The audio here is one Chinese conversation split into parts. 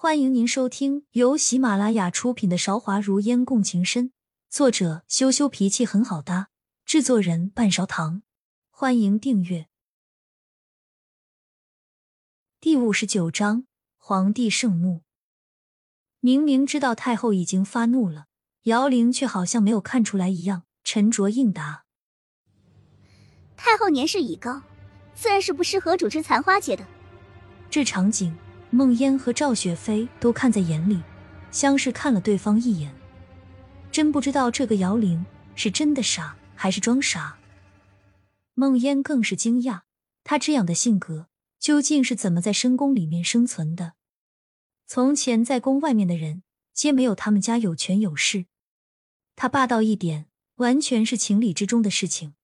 欢迎您收听由喜马拉雅出品的《韶华如烟共情深》，作者羞羞脾气很好搭，制作人半勺糖。欢迎订阅。第五十九章：皇帝圣怒。明明知道太后已经发怒了，姚玲却好像没有看出来一样，沉着应答：“太后年事已高，自然是不适合主持残花节的。”这场景。孟烟和赵雪飞都看在眼里，相视看了对方一眼，真不知道这个姚玲是真的傻还是装傻。孟烟更是惊讶，她这样的性格究竟是怎么在深宫里面生存的？从前在宫外面的人皆没有他们家有权有势，他霸道一点，完全是情理之中的事情。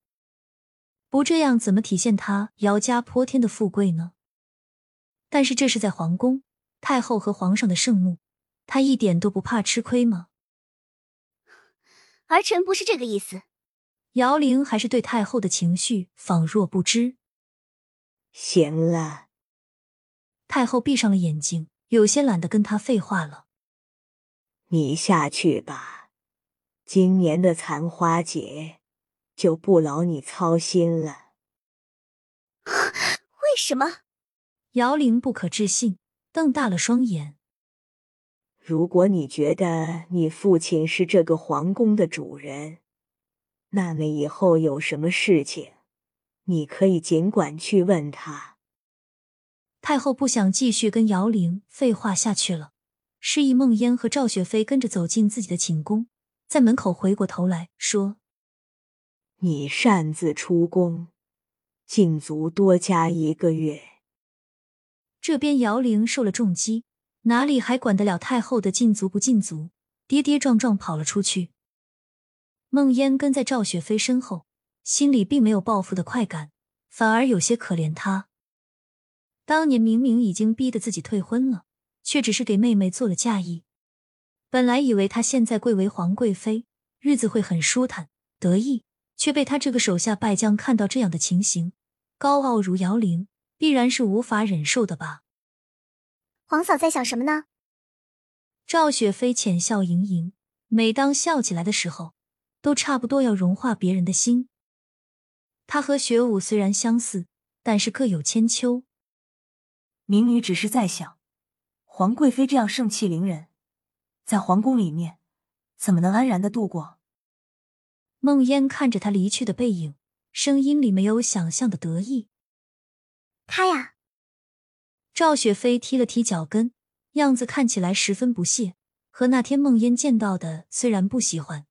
不这样，怎么体现他姚家泼天的富贵呢？但是这是在皇宫，太后和皇上的圣怒，他一点都不怕吃亏吗？儿臣不是这个意思。姚玲还是对太后的情绪仿若不知。行了，太后闭上了眼睛，有些懒得跟他废话了。你下去吧，今年的残花节就不劳你操心了。为什么？姚玲不可置信，瞪大了双眼。如果你觉得你父亲是这个皇宫的主人，那么以后有什么事情，你可以尽管去问他。太后不想继续跟姚玲废话下去了，示意孟烟和赵雪飞跟着走进自己的寝宫，在门口回过头来说：“你擅自出宫，禁足多加一个月。”这边姚玲受了重击，哪里还管得了太后的禁足不禁足？跌跌撞撞跑了出去。孟烟跟在赵雪飞身后，心里并没有报复的快感，反而有些可怜她。当年明明已经逼得自己退婚了，却只是给妹妹做了嫁衣。本来以为她现在贵为皇贵妃，日子会很舒坦得意，却被她这个手下败将看到这样的情形，高傲如姚玲。必然是无法忍受的吧？皇嫂在想什么呢？赵雪飞浅笑盈盈，每当笑起来的时候，都差不多要融化别人的心。他和雪舞虽然相似，但是各有千秋。民女只是在想，皇贵妃这样盛气凌人，在皇宫里面怎么能安然的度过？梦烟看着他离去的背影，声音里没有想象的得意。他呀，赵雪飞踢了踢脚跟，样子看起来十分不屑。和那天梦烟见到的虽然不喜欢，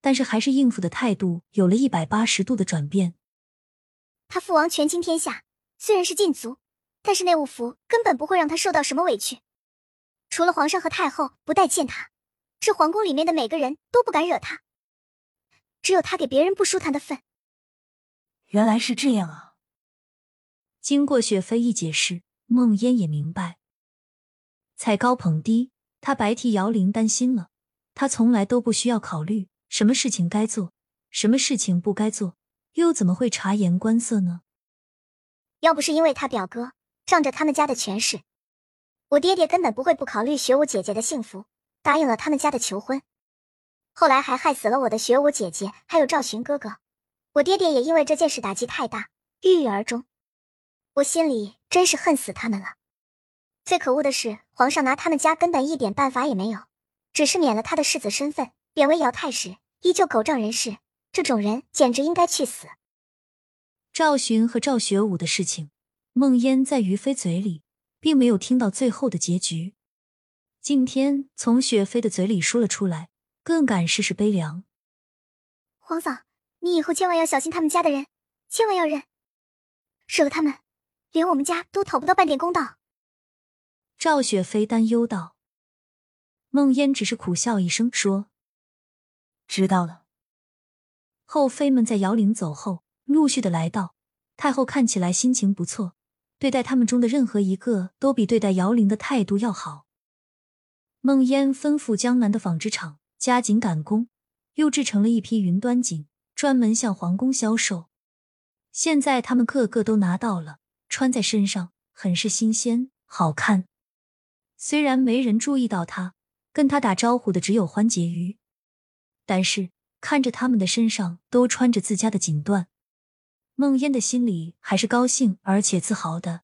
但是还是应付的态度有了一百八十度的转变。他父王权倾天下，虽然是禁足，但是内务府根本不会让他受到什么委屈。除了皇上和太后不待见他，这皇宫里面的每个人都不敢惹他。只有他给别人不舒坦的份。原来是这样啊！经过雪飞一解释，孟烟也明白。踩高捧低，他白替姚玲担心了。他从来都不需要考虑什么事情该做，什么事情不该做，又怎么会察言观色呢？要不是因为他表哥仗着他们家的权势，我爹爹根本不会不考虑雪舞姐姐的幸福，答应了他们家的求婚。后来还害死了我的雪舞姐姐，还有赵寻哥哥。我爹爹也因为这件事打击太大，郁郁而终。我心里真是恨死他们了。最可恶的是，皇上拿他们家根本一点办法也没有，只是免了他的世子身份，贬为姚太师，依旧狗仗人势。这种人简直应该去死。赵寻和赵学武的事情，孟烟在于妃嘴里并没有听到最后的结局。今天从雪妃的嘴里说了出来，更感世事悲凉。皇嫂，你以后千万要小心他们家的人，千万要忍，惹了他们。连我们家都讨不到半点公道。赵雪飞担忧道。孟烟只是苦笑一声说：“知道了。”后妃们在姚玲走后，陆续的来到。太后看起来心情不错，对待他们中的任何一个都比对待姚玲的态度要好。孟烟吩咐江南的纺织厂加紧赶工，又制成了一批云端锦，专门向皇宫销售。现在他们个个都拿到了。穿在身上很是新鲜好看，虽然没人注意到他，跟他打招呼的只有欢婕妤，但是看着他们的身上都穿着自家的锦缎，孟烟的心里还是高兴而且自豪的。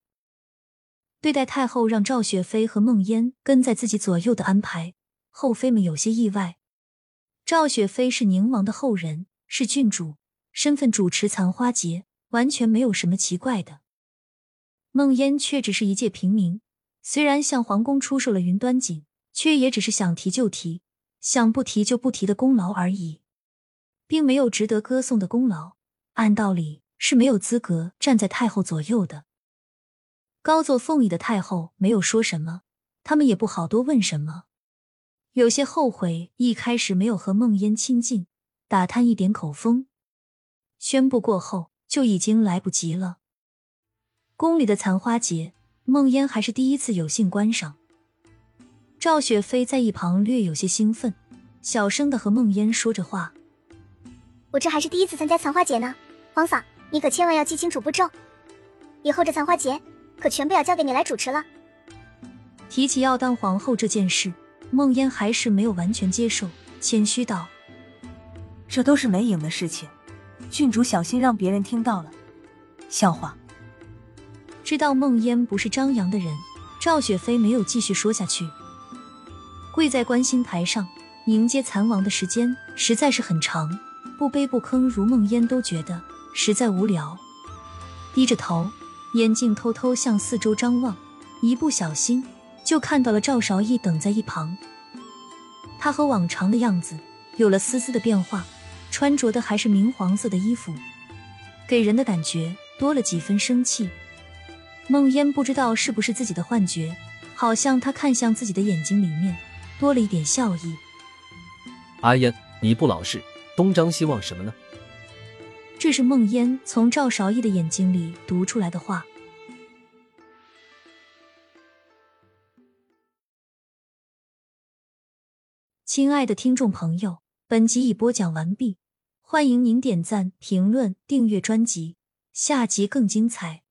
对待太后让赵雪飞和孟烟跟在自己左右的安排，后妃们有些意外。赵雪飞是宁王的后人，是郡主，身份主持残花节，完全没有什么奇怪的。孟烟却只是一介平民，虽然向皇宫出售了云端锦，却也只是想提就提，想不提就不提的功劳而已，并没有值得歌颂的功劳。按道理是没有资格站在太后左右的。高坐凤椅的太后没有说什么，他们也不好多问什么。有些后悔一开始没有和孟烟亲近，打探一点口风。宣布过后就已经来不及了。宫里的残花节，梦烟还是第一次有幸观赏。赵雪飞在一旁略有些兴奋，小声的和梦烟说着话：“我这还是第一次参加残花节呢，皇嫂，你可千万要记清楚步骤，以后这残花节。”可全部要交给你来主持了。提起要当皇后这件事，梦烟还是没有完全接受，谦虚道：“这都是没影的事情，郡主小心让别人听到了，笑话。”知道孟烟不是张扬的人，赵雪飞没有继续说下去。跪在观星台上迎接残王的时间实在是很长，不卑不吭如孟烟都觉得实在无聊，低着头。眼睛偷偷向四周张望，一不小心就看到了赵韶义等在一旁。他和往常的样子有了丝丝的变化，穿着的还是明黄色的衣服，给人的感觉多了几分生气。梦烟不知道是不是自己的幻觉，好像他看向自己的眼睛里面多了一点笑意。阿烟，你不老实，东张西望什么呢？这是梦烟从赵韶义的眼睛里读出来的话。亲爱的听众朋友，本集已播讲完毕，欢迎您点赞、评论、订阅专辑，下集更精彩。